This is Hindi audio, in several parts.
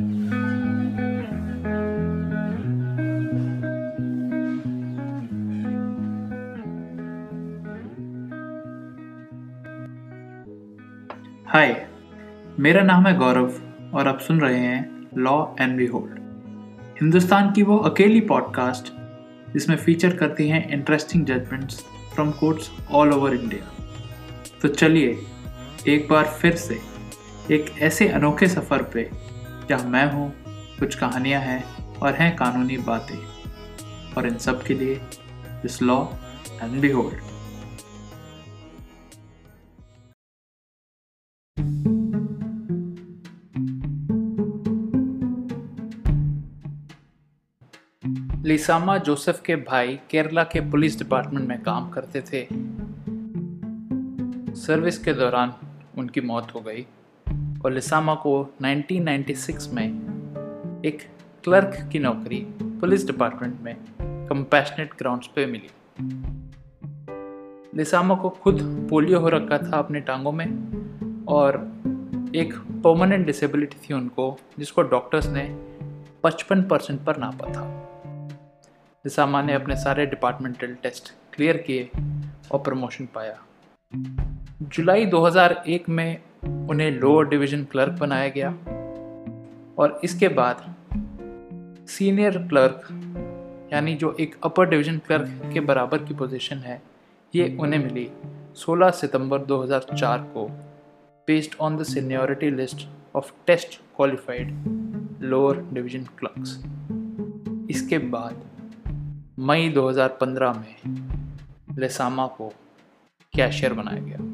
हाय मेरा नाम है गौरव और आप सुन रहे हैं law and B hold Hindustan की वो अकेली पॉडकास्ट जिसमें फीचर करती हैं interesting judgments from courts all over India तो चलिए, एक बार फिर से एक ऐसे अनोखे सफ़र पे जहाँ मैं हूँ? कुछ कहानियाँ हैं और हैं कानूनी बातें। और इन सब के लिए this law and behold Lisamma Joseph के भाई केरला के पुलिस डिपार्टमेंट में काम करते थे। सर्विस के दौरान उनकी मौत हो गई। और लिसामा को 1996 में एक क्लर्क की नौकरी पुलिस डिपार्टमेंट में कंपैशनेट ग्राउंड्स पे मिली। लिसामा को खुद पोलियो हो रखा था अपने टांगों में और एक परमानेंट डिसेबिलिटी थी उनको, जिसको डॉक्टर्स ने 55 परसेंट पर नापा था। लिसामा ने अपने सारे डिपार्टमेंटल टेस्ट क्लियर किए और प्रमोशन पाया। जुलाई 2001 में उन्हें लोअर डिवीज़न क्लर्क बनाया गया। और इसके बाद सीनियर क्लर्क यानी जो एक अपर डिवीज़न क्लर्क के बराबर की पोजीशन है, ये उन्हें मिली 16 सितंबर 2004 को based on the seniority list of test qualified lower division clerks इसके बाद मई 2015 में लेसामा को कैशियर बनाया गया।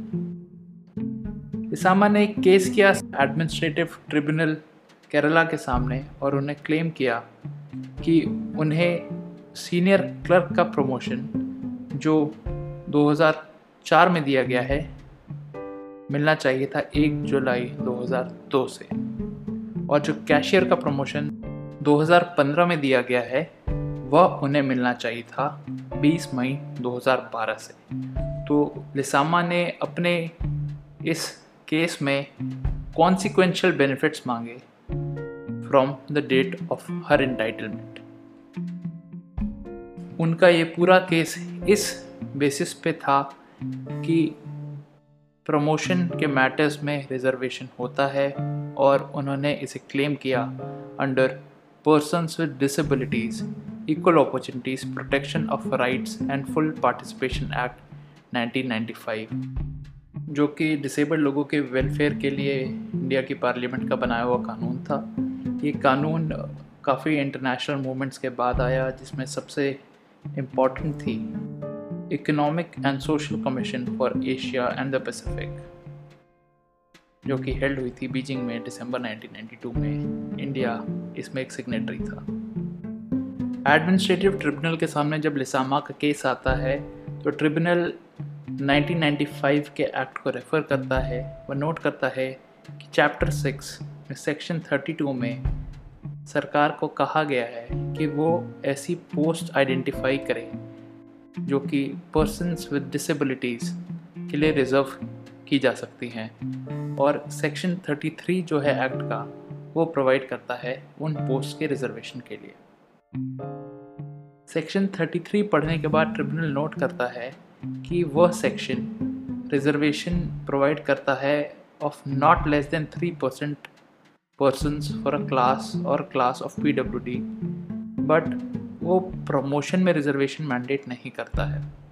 लेसामा ने एक केस किया एडमिनिस्ट्रेटिव ट्रिब्यूनल केरला के सामने और उन्हें क्लेम किया कि उन्हें सीनियर क्लर्क का प्रमोशन जो 2004 में दिया गया है, मिलना चाहिए था 1 जुलाई 2002 से। और जो कैशियर का प्रमोशन 2015 में दिया गया है, वह उन्हें मिलना चाहिए था 20 मई 2012 से। तो लिसामा ने अपने इस केस में कॉन्सिक्वेंशियल बेनिफिट्स मांगे from the date of her entitlement उनका ये पूरा केस इस बेसिस पे था कि प्रमोशन के मैटर्स में रिजर्वेशन होता है और उन्होंने इसे क्लेम किया under persons with disabilities, Equal Opportunities, Protection of Rights and Full Participation Act 1995 जो कि डिसेबल्ड लोगों के वेलफेयर के लिए इंडिया की पार्लियामेंट का बनाया हुआ कानून था। ये कानून काफ़ी इंटरनेशनल मूवमेंट्स के बाद आया, जिसमें सबसे इंपॉर्टेंट थी economic and social commission for Asia and the Pacific जो कि हेल्ड हुई थी बीजिंग में दिसंबर 1992 में। इंडिया इसमें एक सिग्नेटरी था। एडमिनिस्ट्रेटिव ट्रिब्यूनल के सामने जब लिसामा का केस आता है तो ट्रिब्यूनल 1995 के एक्ट को रेफर करता है व नोट करता है कि चैप्टर सिक्स में सेक्शन 32 में सरकार को कहा गया है कि वो ऐसी पोस्ट आइडेंटिफाई करे जो कि पर्सनस विद डिसेबिलिटीज़ के लिए रिज़र्व की जा सकती हैं। और सेक्शन 33 जो है एक्ट का, वो प्रोवाइड करता है उन पोस्ट के रिजर्वेशन के लिए। सेक्शन 33 पढ़ने के बाद ट्रिब्यूनल नोट करता है कि वह सेक्शन रिजर्वेशन प्रोवाइड करता है of not less than three percent person for a class और class of P W D but वो प्रमोशन में रिजर्वेशन मैंडेट नहीं करता है।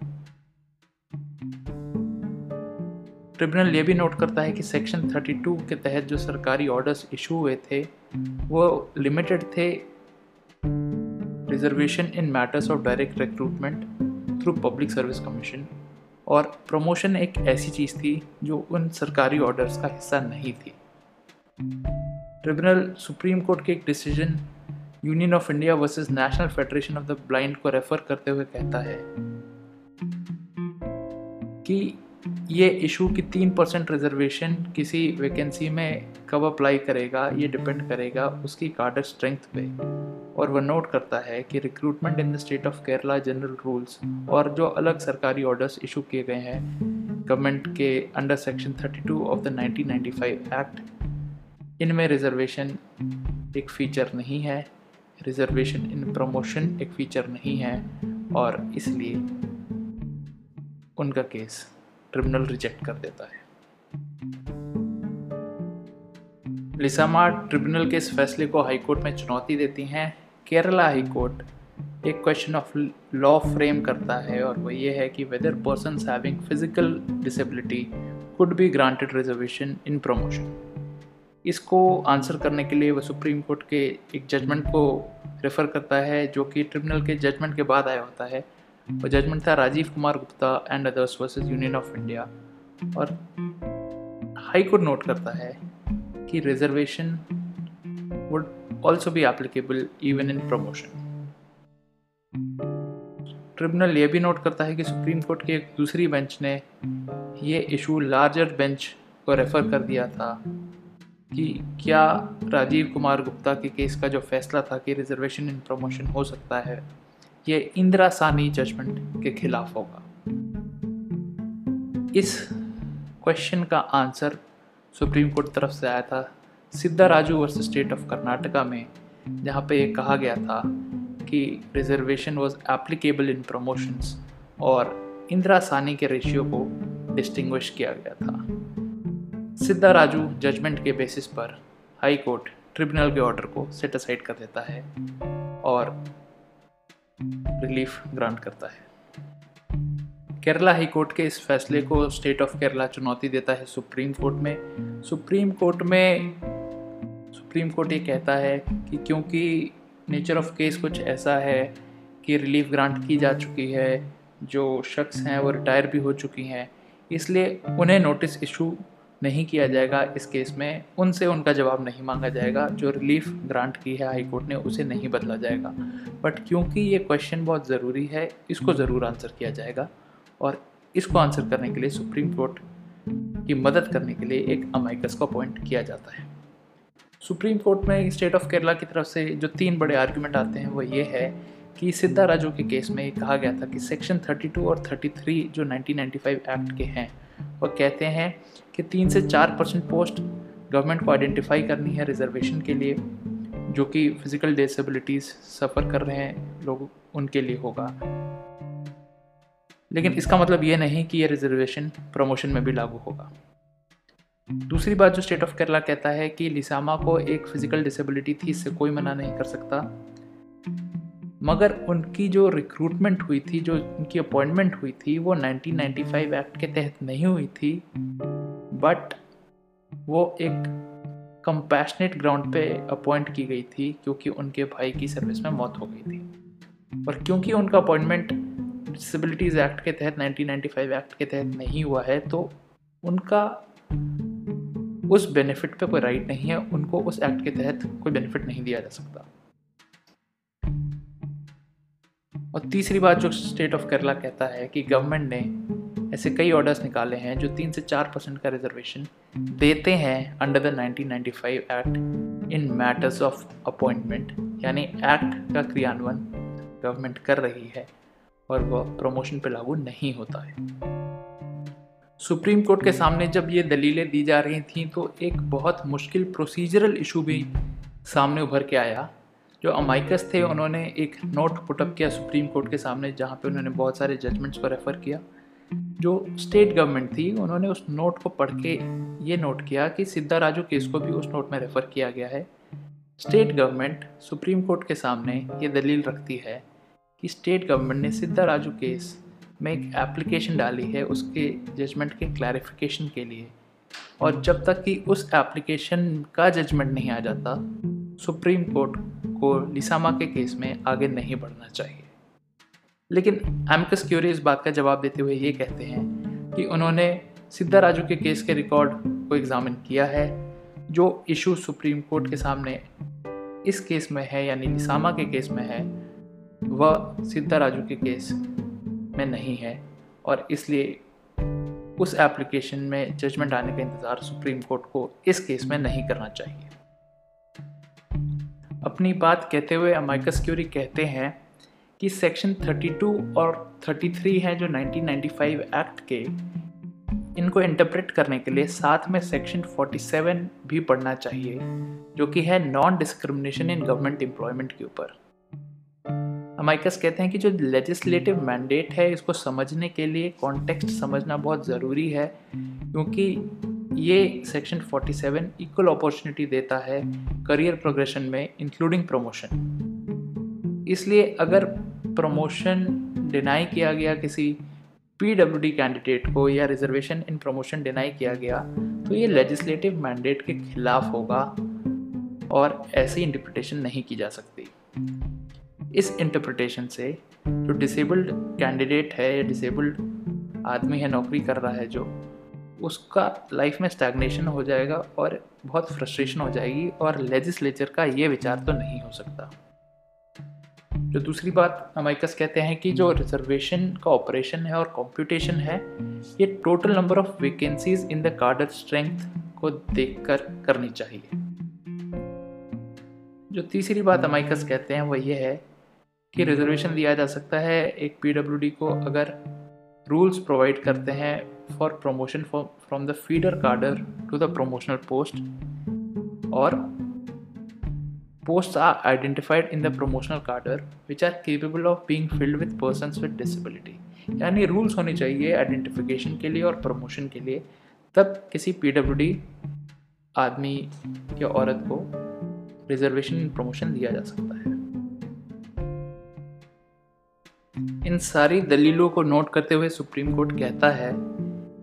ट्रिब्यूनल ये भी नोट करता है कि सेक्शन 32 के तहत जो सरकारी ऑर्डर्स इशू हुए थे, वो लिमिटेड थे। Reservation in matters of direct recruitment through public service commission और प्रमोशन एक ऐसी चीज़ थी जो उन सरकारी ऑर्डर्स का हिस्सा नहीं थी। ट्रिब्यूनल सुप्रीम कोर्ट के एक decision union of India versus national federation of the blind को रेफर करते हुए कहता है कि ये इशू की तीन परसेंट रिजर्वेशन किसी वैकेंसी में कब अप्लाई करेगा, ये डिपेंड करेगा, उसकी कार्डर स्ट्रेंथ पे। और वह नोट करता है कि recruitment in the state of Kerala general rules और जो अलग सरकारी ऑर्डर्स इशू किए गए हैं गवर्नमेंट के under section 32 of the 1995 act इनमें रिजर्वेशन एक फीचर नहीं है रिजर्वेशन इन प्रमोशन एक फीचर नहीं है और इसलिए उनका केस ट्रिब्यूनल रिजेक्ट कर देता है। लिसामा ट्रिब्यूनल के इस फैसले को हाईकोर्ट में चुनौती देती हैं केरला हाई कोर्ट एक क्वेश्चन ऑफ़ लॉ फ्रेम करता है और वो ये है कि whether person having physical disability could be granted reservation in promotion इसको आंसर करने के लिए वो सुप्रीम कोर्ट के एक जजमेंट को रेफ़र करता है, जो कि ट्रिब्यूनल के जजमेंट के बाद आया होता है। वो जजमेंट था Rajeev Kumar Gupta and others versus union of India और हाई कोर्ट नोट करता है कि reservation would also be applicable even in promotion tribunal ये भी नोट करता है कि सुप्रीम कोर्ट की एक दूसरी बेंच ने ये इशू लार्जर बेंच को रेफ़र कर दिया था कि क्या राजीव कुमार गुप्ता के केस का जो फैसला था कि रिजर्वेशन इन प्रमोशन हो सकता है, ये इंदिरा सानी जजमेंट के खिलाफ होगा। इस क्वेश्चन का आंसर सुप्रीम कोर्ट तरफ़ से आया था। Siddha Raju versus state of Karnataka में, जहाँ पे ये कहा गया था कि reservation was applicable in promotions और इंदिरा सानी के रेशियो को डिस्टिंग्विश किया गया था। सिद्धा राजू जजमेंट के बेसिस पर हाई कोर्ट ट्रिब्यूनल के ऑर्डर को सेट असाइड कर देता है और रिलीफ ग्रांट करता है। केरला हाई कोर्ट के इस फैसले को स्टेट ऑफ़ केरला चुनौती देता है सुप्रीम कोर्ट में। सुप्रीम कोर्ट में सुप्रीम कोर्ट ये कहता है कि क्योंकि नेचर ऑफ़ केस कुछ ऐसा है कि रिलीफ ग्रांट की जा चुकी है, जो शख्स हैं वो रिटायर भी हो चुकी हैं, इसलिए उन्हें नोटिस इशू नहीं किया जाएगा इस केस में, उनसे उनका जवाब नहीं मांगा जाएगा, जो रिलीफ ग्रांट की है हाई कोर्ट ने उसे नहीं बदला जाएगा। बट क्योंकि ये क्वेश्चन बहुत ज़रूरी है, इसको ज़रूर आंसर किया जाएगा और इसको आंसर करने के लिए सुप्रीम कोर्ट की मदद करने के लिए एक अमाइकस को अपॉइंट किया जाता है। सुप्रीम कोर्ट में स्टेट ऑफ़ केरला की तरफ़ से जो तीन बड़े आर्ग्यूमेंट आते हैं, वो ये है कि सिद्धा राजू के केस में कहा गया था कि सेक्शन 32 और 33 जो 1995 एक्ट के हैं, वो कहते हैं कि तीन से चार परसेंट पोस्ट गवर्नमेंट को आइडेंटिफाई करनी है रिजर्वेशन के लिए, जो कि फ़िज़िकल डिसेबिलिटीज़ सफ़र कर रहे हैं लोग, उनके लिए होगा। लेकिन इसका मतलब ये नहीं कि ये रिजर्वेशन प्रमोशन में भी लागू होगा। दूसरी बात जो स्टेट ऑफ़ केरला कहता है कि लिसामा को एक फ़िज़िकल डिसेबिलिटी थी, इससे कोई मना नहीं कर सकता। मगर उनकी जो रिक्रूटमेंट हुई थी, जो उनकी अपॉइंटमेंट हुई थी, वो 1995 एक्ट के तहत नहीं हुई थी बट वो एक कंपैशनेट ग्राउंड पे अपॉइंट की गई थी, क्योंकि उनके भाई की सर्विस में मौत हो गई थी। और क्योंकि उनका अपॉइंटमेंट डिसबिलिटीज़ एक्ट के तहत 1995 एक्ट के तहत नहीं हुआ है तो उनका उस बेनिफिट पे कोई राइट नहीं है, उनको उस एक्ट के तहत कोई बेनिफिट नहीं दिया जा सकता। और तीसरी बात जो स्टेट ऑफ़ केरला कहता है कि गवर्नमेंट ने ऐसे कई ऑर्डर्स निकाले हैं जो तीन से चार परसेंट का रिजर्वेशन देते हैं under the 1995 act in matters of appointment यानी एक्ट का क्रियान्वयन गवर्नमेंट कर रही है और वह प्रमोशन पे लागू नहीं होता है। सुप्रीम कोर्ट के सामने जब ये दलीलें दी जा रही थी तो एक बहुत मुश्किल प्रोसीजरल इशू भी सामने उभर के आया। जो अमाइकस थे, उन्होंने एक नोट पुटअप किया सुप्रीम कोर्ट के सामने, जहाँ पे उन्होंने बहुत सारे जजमेंट्स को रेफ़र किया। जो स्टेट गवर्नमेंट थी, उन्होंने उस नोट को पढ़ के ये नोट किया कि सिद्धा राजू केस को भी उस नोट में रेफ़र किया गया है। स्टेट गवर्नमेंट सुप्रीम कोर्ट के सामने ये दलील रखती है कि स्टेट गवर्नमेंट ने सिद्धा राजू केस में एक एप्लीकेशन डाली है उसके जजमेंट के क्लैरिफिकेशन के लिए। और जब तक कि उस एप्लीकेशन का जजमेंट नहीं आ जाता, सुप्रीम कोर्ट को लिसामा के केस में आगे नहीं बढ़ना चाहिए। लेकिन एमकस क्यूरी इस बात का जवाब देते हुए ये कहते हैं कि उन्होंने सिद्धा राजू के केस के रिकॉर्ड को एग्ज़ामिन किया है, जो इशू सुप्रीम कोर्ट के सामने इस केस में है, यानी लिसामा के केस में है, वह सिद्धा राजू के केस में नहीं है और इसलिए उस एप्लीकेशन में जजमेंट आने का इंतज़ार सुप्रीम कोर्ट को इस केस में नहीं करना चाहिए। अपनी बात कहते हुए अमाइकस क्यूरी कहते हैं कि सेक्शन 32 और 33 हैं जो 1995 एक्ट के, इनको इंटरप्रेट करने के लिए साथ में सेक्शन 47 भी पढ़ना चाहिए, जो कि है non discrimination in government employment के ऊपर। अमाइकस कहते हैं कि जो लेजिस्लेटिव मैंडेट है इसको समझने के लिए कॉन्टेक्स्ट समझना बहुत ज़रूरी है क्योंकि ये सेक्शन 47 इक्वल अपॉर्चुनिटी देता है करियर प्रोग्रेशन में इंक्लूडिंग प्रमोशन इसलिए अगर प्रमोशन डिनाई किया गया किसी पीडब्ल्यूडी कैंडिडेट को या रिजर्वेशन इन प्रमोशन डिनाई किया गया तो ये लेजिस्लेटिव मैंडेट के खिलाफ होगा और ऐसी इंटरप्रिटेशन नहीं की जा सकती। इस इंटरप्रिटेशन से जो डिसेबल्ड कैंडिडेट है, या डिसेबल्ड आदमी है, नौकरी कर रहा है जो, उसका लाइफ में स्टैग्नेशन हो जाएगा और बहुत फ्रस्ट्रेशन हो जाएगी और लेजिस्लेचर का ये विचार तो नहीं हो सकता। जो दूसरी बात अमाइकस कहते हैं कि जो रिजर्वेशन का ऑपरेशन है और कंप्यूटेशन है, ये total number of vacancies in the cadre strength को देखकर करनी चाहिए। जो तीसरी बात अमाइकस कहते हैं, वो ये है कि रिजर्वेशन दिया जा सकता है एक पीडब्ल्यूडी को अगर रूल्स प्रोवाइड करते हैं for promotion from the feeder cadre to the promotional post और Posts are identified in the promotional cadre which are capable of being filled with persons with disability. यानी रूल्स होने चाहिए आइडेंटिफिकेशन के लिए और प्रमोशन के लिए तब किसी पीडब्ल्यूडी आदमी या औरत को रिजर्वेशन प्रमोशन दिया जा सकता है इन सारी दलीलों को नोट करते हुए सुप्रीम कोर्ट कहता है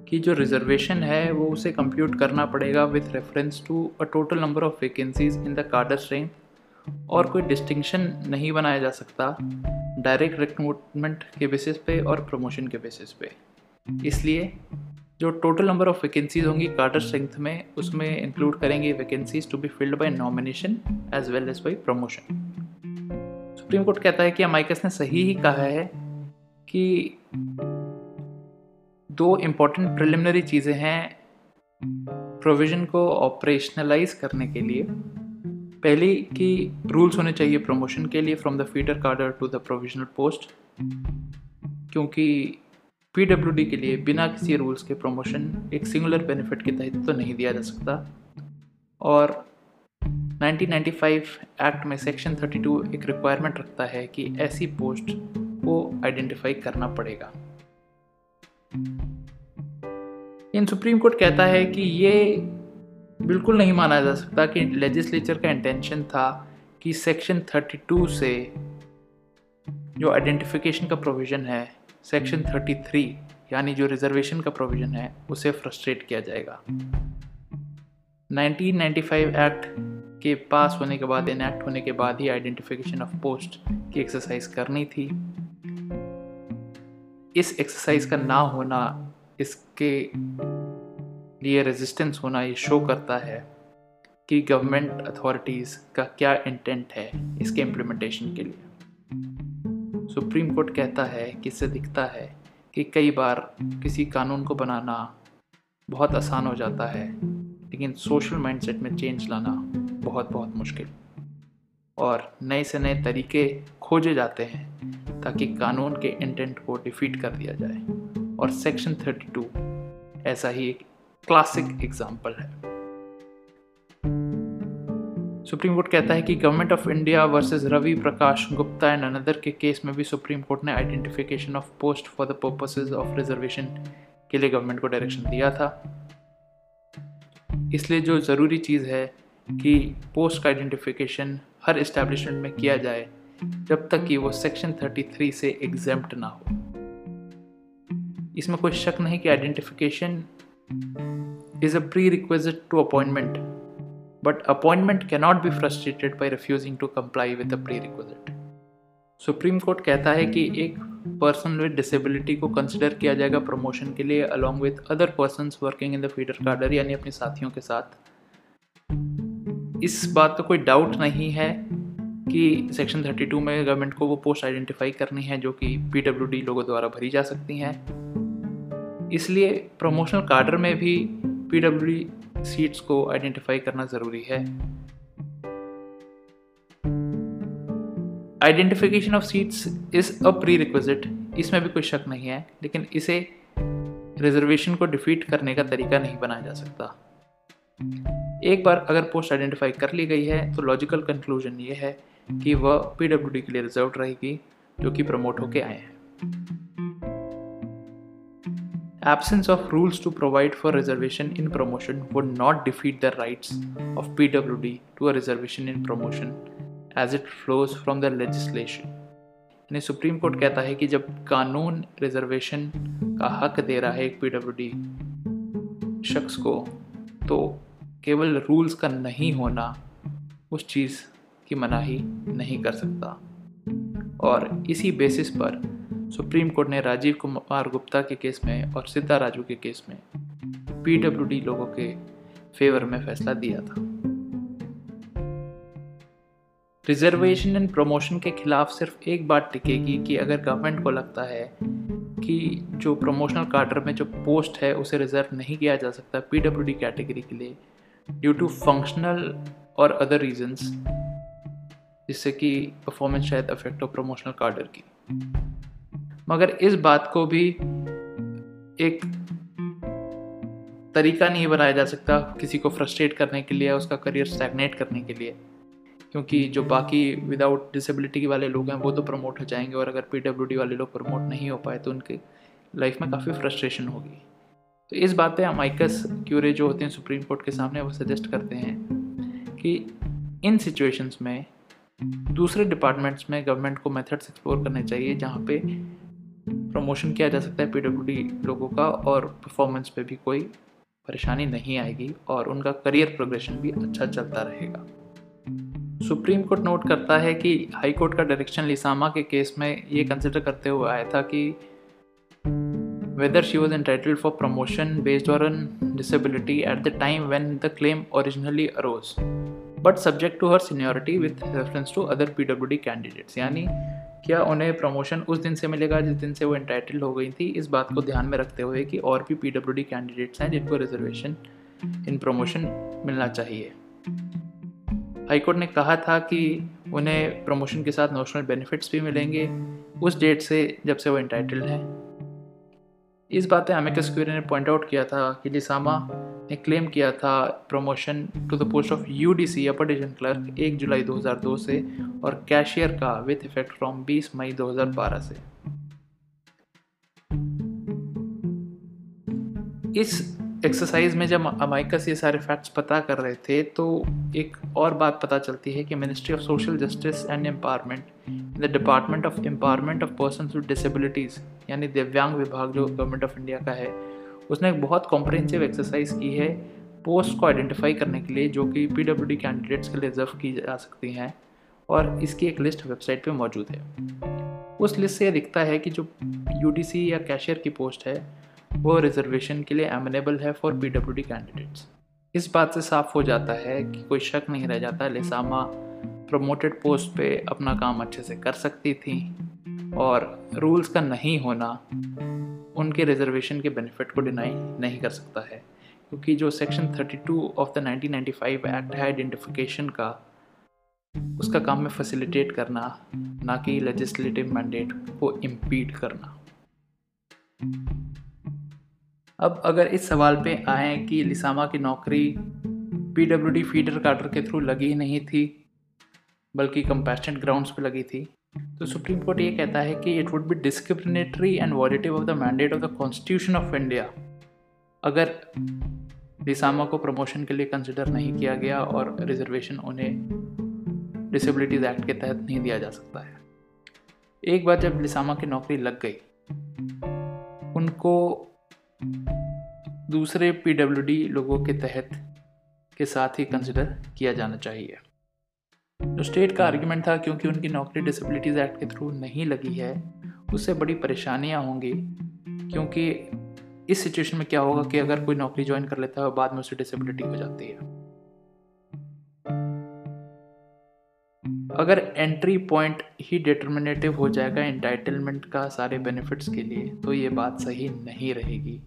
कि जो रिजर्वेशन है, वो उसे कंप्यूट करना पड़ेगा with reference to a total number of vacancies in the cadre strength और कोई डिस्टिंक्शन नहीं बनाया जा सकता डायरेक्ट रिक्रूटमेंट के बेसिस पे और प्रमोशन के बेसिस पे। इसलिए जो टोटल नंबर ऑफ़ वैकेंसीज होंगी कार्टर स्ट्रेंथ में, उसमें इंक्लूड करेंगे vacancies to be filled by nomination as well as by promotion supreme court कहता है कि अमाइकस ने सही ही कहा है कि दो इंपॉर्टेंट प्रिलिमिनरी चीज़ें हैं प्रोविज़न को ऑपरेशनलाइज करने के लिए। पहली कि रूल्स होने चाहिए प्रमोशन के लिए from the feeder cadre to the provisional post क्योंकि पीडब्ल्यूडी के लिए बिना किसी रूल्स के प्रमोशन एक सिंगुलर बेनिफिट के तहत तो नहीं दिया जा सकता। और 1995 एक्ट में सेक्शन 32 एक रिक्वायरमेंट रखता है कि ऐसी पोस्ट को आइडेंटिफाई करना पड़ेगा। इन सुप्रीम कोर्ट कहता है कि ये बिल्कुल नहीं माना जा सकता कि लेजिस्लेचर का इंटेंशन था कि सेक्शन 32 से जो आइडेंटिफिकेशन का प्रोविज़न है सेक्शन 33 यानी जो रिजर्वेशन का प्रोविज़न है, उसे फ्रस्ट्रेट किया जाएगा। 1995 एक्ट के पास होने के बाद इनैक्ट होने के बाद ही आइडेंटिफिकेशन ऑफ़ पोस्ट की एक्सरसाइज करनी थी। इस एक्सरसाइज का ना होना इसके लिए रेजिस्टेंस होना ये शो करता है कि गवर्नमेंट अथॉरिटीज़ का क्या इंटेंट है इसके इम्प्लीमेंटेशन के लिए। सुप्रीम कोर्ट कहता है कि इससे दिखता है कि कई बार किसी कानून को बनाना बहुत आसान हो जाता है लेकिन सोशल माइंडसेट में चेंज लाना बहुत बहुत मुश्किल। और नए से नए तरीके खोजे जाते हैं ताकि कानून के इंटेंट को डिफीट कर दिया जाए। और सेक्शन 32 ऐसा ही एक क्लासिक एग्ज़ाम्पल है। सुप्रीम कोर्ट कहता है कि government of India versus Ravi Prakash Gupta and another के केस में भी सुप्रीम कोर्ट ने identification of post for the purposes of reservation के लिए गवर्नमेंट को डायरेक्शन दिया था। इसलिए जो ज़रूरी चीज़ है कि पोस्ट का आइडेंटिफिकेशन हर इस्टेब्लिशमेंट में किया जाए जब तक कि वो सेक्शन 33 से एग्जाम्प्ट ना हो इसमें कोई शक नहीं कि identification is a prerequisite to appointment, but appointment cannot be frustrated by refusing to comply with the prerequisite. Supreme court कहता है कि एक पर्सन विद डिसेबिलिटी को कंसिडर किया जाएगा प्रमोशन के लिए along with other person working in the feeder cadre यानी अपने साथियों के साथ इस बात का कोई डाउट नहीं है कि सेक्शन 32 में गवर्नमेंट को वो पोस्ट आइडेंटिफाई करनी है जो कि पीडब्ल्यूडी लोगों द्वारा भरी जा सकती हैं। इसलिए प्रमोशनल कार्डर में भी पी सीट्स को आइडेंटिफाई करना ज़रूरी है। Identification of seats is a prerequisite इसमें भी कोई शक नहीं है, लेकिन इसे रिजर्वेशन को डिफीट करने का तरीका नहीं बनाया जा सकता। एक बार अगर पोस्ट आइडेंटिफाई कर ली गई है तो लॉजिकल कंक्लूजन ये है कि वह पी डब्ल्यू डी के लिए रिज़र्व रहेगी, जो कि प्रमोट होके आए हैं। Absence of rules to provide for reservation in promotion would not defeat the rights of P W D to a reservation in promotion as it flows from the legislation यानी सुप्रीम कोर्ट कहता है कि जब कानून रिजर्वेशन का हक दे रहा है एक पी डब्ल्यू डी शख्स को तो केवल रूल्स का नहीं होना उस चीज़ की मनाही नहीं कर सकता। और इसी बेसिस पर सुप्रीम कोर्ट ने राजीव कुमार गुप्ता के केस में और सिद्धा राजू के केस में पीडब्ल्यूडी लोगों के फेवर में फैसला दिया था। रिजर्वेशन एंड प्रमोशन के खिलाफ सिर्फ़ एक बात टिकेगी कि अगर गवर्नमेंट को लगता है कि जो प्रमोशनल कार्डर में जो पोस्ट है उसे रिज़र्व नहीं किया जा सकता पीडब्ल्यूडी कैटेगरी के लिए ड्यू टू फंक्शनल और अदर रीजंस जिससे कि परफॉर्मेंस शायद अफेक्ट हो प्रमोशनल कार्डर की। मगर इस बात को भी एक तरीका नहीं बनाया जा सकता किसी को फ्रस्ट्रेट करने के लिए उसका करियर स्टैगनेट करने के लिए। क्योंकि जो बाकी विदाउट डिसेबिलिटी वाले लोग हैं, वो तो प्रमोट हो जाएँगे और अगर पी वाले लोग प्रमोट नहीं हो पाए तो उनके लाइफ में काफ़ी फ्रस्ट्रेशन होगी। तो इस बात पे माइकस क्यूरे जो होते हैं सुप्रीम कोर्ट के सामने वो सजेस्ट करते हैं कि इन सिचुएशंस में दूसरे डिपार्टमेंट्स में गवर्नमेंट को मेथड्स एक्सप्लोर करने चाहिए जहाँ पे प्रमोशन किया जा सकता है पीडब्ल्यूडी लोगों का और परफॉर्मेंस पे भी कोई परेशानी नहीं आएगी और उनका करियर प्रोग्रेशन भी अच्छा चलता रहेगा। सुप्रीम कोर्ट नोट करता है कि हाई कोर्ट का डायरेक्शन लिसामा के केस में ये कंसिडर करते हुए आया था कि whether she was entitled for promotion based on disability at the time when the claim originally arose, but subject to her seniority with reference to other PWD candidates. यानी क्या उन्हें प्रमोशन उस दिन से मिलेगा जिस दिन से वो इंटाइटल्ड हो गई थी इस बात को ध्यान में रखते हुए कि और भी पी कैंडिडेट्स हैं जिनको रिजर्वेशन इन प्रमोशन मिलना चाहिए हाईकोर्ट ने कहा था कि उन्हें प्रमोशन के साथ नोशनल बेनिफिट्स भी मिलेंगे उस डेट से जब से वो इंटाइटल्ड हैं इस बात पे अमेकस क्यूरी ने पॉइंट आउट किया था कि लिसामा ने क्लेम किया था promotion to the post of U D C upper division clerk एक जुलाई 2002 से और कैशियर का विथ इफ़ेक्ट फ्रॉम 20 मई 2012 से। इस एक्सरसाइज में जब अमाइकस ये सारे फैक्ट्स पता कर रहे थे तो एक और बात पता चलती है कि ministry of social justice and empowerment the department of empowerment of person with disabilities यानी दिव्यांग विभाग जो गवर्नमेंट ऑफ़ इंडिया का है उसने एक बहुत कॉम्प्रहेंसिव एक्सरसाइज की है पोस्ट को आइडेंटिफाई करने के लिए जो कि पी डब्ल्यू डी कैंडिडेट्स के लिए रिज़र्व की जा सकती हैं और इसकी एक लिस्ट वेबसाइट पे मौजूद है। उस लिस्ट से यह दिखता है कि जो यू या कैशियर की पोस्ट है वो रिजर्वेशन के लिए एमिनेबल है for P W D candidates इस बात से साफ़ हो जाता है कि कोई शक नहीं रह जाता लेसामा प्रमोटेड पोस्ट पे अपना काम अच्छे से कर सकती थी और रूल्स का नहीं होना, उनके रिजर्वेशन के बेनिफिट को डिनाई नहीं कर सकता है। क्योंकि जो सेक्शन 32 ऑफ़ द 1995 एक्ट है आइडेंटिफिकेशन का, उसका काम में फैसिलिटेट करना, ना कि लेजिस्लेटिव मैंडेट को इम्पीड करना। अब अगर इस सवाल पे आए कि लिसामा की नौकरी पीडब्ल्यूडी फीडर कार्डर के थ्रू लगी नहीं थी बल्कि कंपैशनेट ग्राउंड्स पे लगी थी। तो सुप्रीम कोर्ट ये कहता है कि it would be discriminatory and violative of the mandate of the constitution of India अगर लिसामा को प्रमोशन के लिए कंसिडर नहीं किया गया और रिजर्वेशन उन्हें डिसेबिलिटीज़ एक्ट के तहत नहीं दिया जा सकता है। एक बार जब लिसामा की नौकरी लग गई, उनको दूसरे पीडब्ल्यूडी लोगों के तहत के साथ ही कंसिडर किया जाना चाहिए। जो स्टेट का आर्ग्यूमेंट था क्योंकि उनकी नौकरी डिसेबिलिटीज़ एक्ट के थ्रू नहीं लगी है, उससे बड़ी परेशानियाँ होंगी। क्योंकि इस सिचुएशन में क्या होगा कि अगर कोई नौकरी ज्वाइन कर लेता है बाद में उसे डिसेबिलिटी हो जाती है। अगर एंट्री पॉइंट ही डिटर्मिनेटिव हो जाएगा इंटाइटलमेंट का सारे बेनिफिट्स के लिए तो ये बात सही नहीं रहेगी।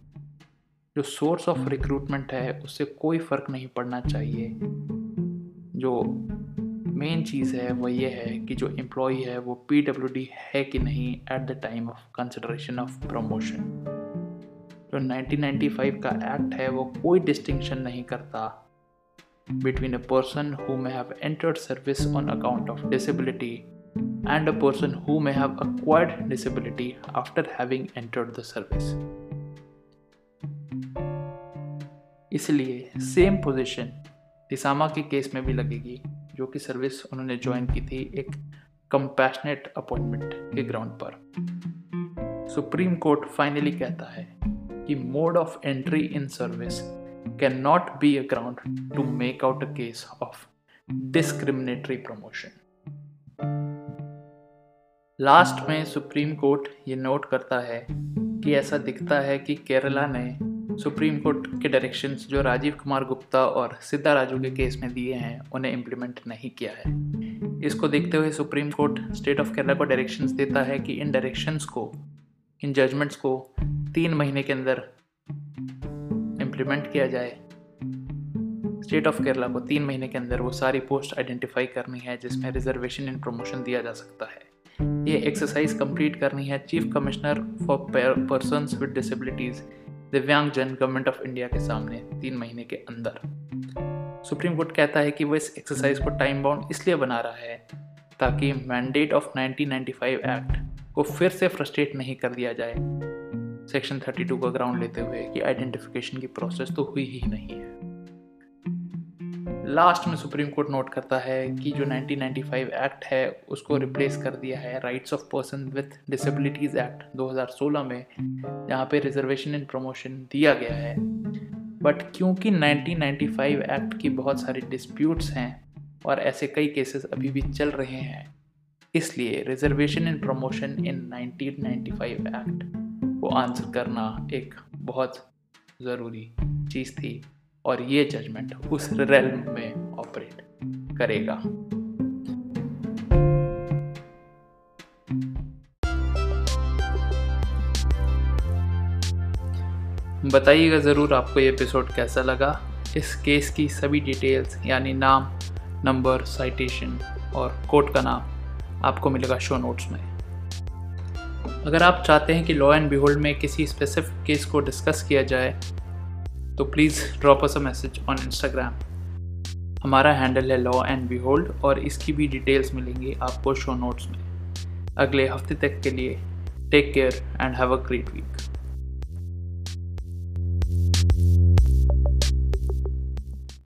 जो सोर्स ऑफ़ रिक्रूटमेंट है, उससे कोई फ़र्क नहीं पड़ना चाहिए। जो मेन चीज़ है वो ये है कि जो एम्प्लॉय है वो पी डब्ल्यू डी है कि नहीं at the time of consideration of promotion जो 1995 का एक्ट है वो कोई डिस्टिंक्शन नहीं करता between a person who may have entered service on account of disability and a person who may have acquired disability after having entered the service इसलिए सेम पोजीशन तिसामा के केस में भी लगेगी। जो कि सर्विस उन्होंने ज्वाइन की थी एक कंपैशनेट अपॉइंटमेंट के ग्राउंड पर। सुप्रीम कोर्ट फाइनली कहता है कि mode of entry in service can not be a ground to make out a case of discriminatory promotion last में सुप्रीम कोर्ट ये नोट करता है कि ऐसा दिखता है कि केरला ने सुप्रीम कोर्ट के डायरेक्शंस जो राजीव कुमार गुप्ता और सिद्धा राजू के केस में दिए हैं, उन्हें इम्प्लीमेंट नहीं किया है। इसको देखते हुए supreme court state of Kerala को डायरेक्शंस देता है कि इन डायरेक्शंस को, इन जजमेंट्स को तीन महीने के अंदर इम्प्लीमेंट किया जाए। स्टेट ऑफ़ केरला को तीन महीने के अंदर वो सारी पोस्ट आइडेंटिफाई करनी है, जिसमें रिजर्वेशन इन प्रमोशन दिया जा सकता है। ये एक्सरसाइज कंप्लीट करनी है chief commissioner for person with disabilities दिव्यांग जन गवर्नमेंट ऑफ़ इंडिया के सामने तीन महीने के अंदर। सुप्रीम कोर्ट कहता है कि वह इस एक्सरसाइज को टाइम बाउंड इसलिए बना रहा है ताकि मैंडेट ऑफ़ 1995 एक्ट को फिर से फ्रस्ट्रेट नहीं कर दिया जाए। सेक्शन 32 का ग्राउंड लेते हुए कि आइडेंटिफिकेशन की प्रोसेस तो हुई ही नहीं है। लास्ट में सुप्रीम कोर्ट नोट करता है कि जो 1995 एक्ट है उसको रिप्लेस कर दिया है rights of person with disabilities act 2016 में जहाँ पे रिजर्वेशन इन प्रमोशन दिया गया है। बट क्योंकि 1995 एक्ट की बहुत सारी डिस्प्यूट्स हैं और ऐसे कई केसेस अभी भी चल रहे हैं इसलिए reservation in promotion in 1995 act को आंसर करना एक बहुत ज़रूरी चीज़ थी। और ये जजमेंट उस रेलम में ऑपरेट करेगा। बताइएगा ज़रूर आपको ये एपिसोड कैसा लगा। इस केस की सभी डिटेल्स यानी नाम नंबर साइटेशन और कोर्ट का नाम आपको मिलेगा शो नोट्स में। अगर आप चाहते हैं कि लॉ एंड बिहोल्ड में किसी स्पेसिफिक केस को डिस्कस किया जाए तो please drop us a message on Instagram हमारा हैंडल है लॉ एंड बी होल्ड और इसकी भी डिटेल्स मिलेंगी आपको शो नोट्स में। अगले हफ़्ते तक के लिए take care and have a great week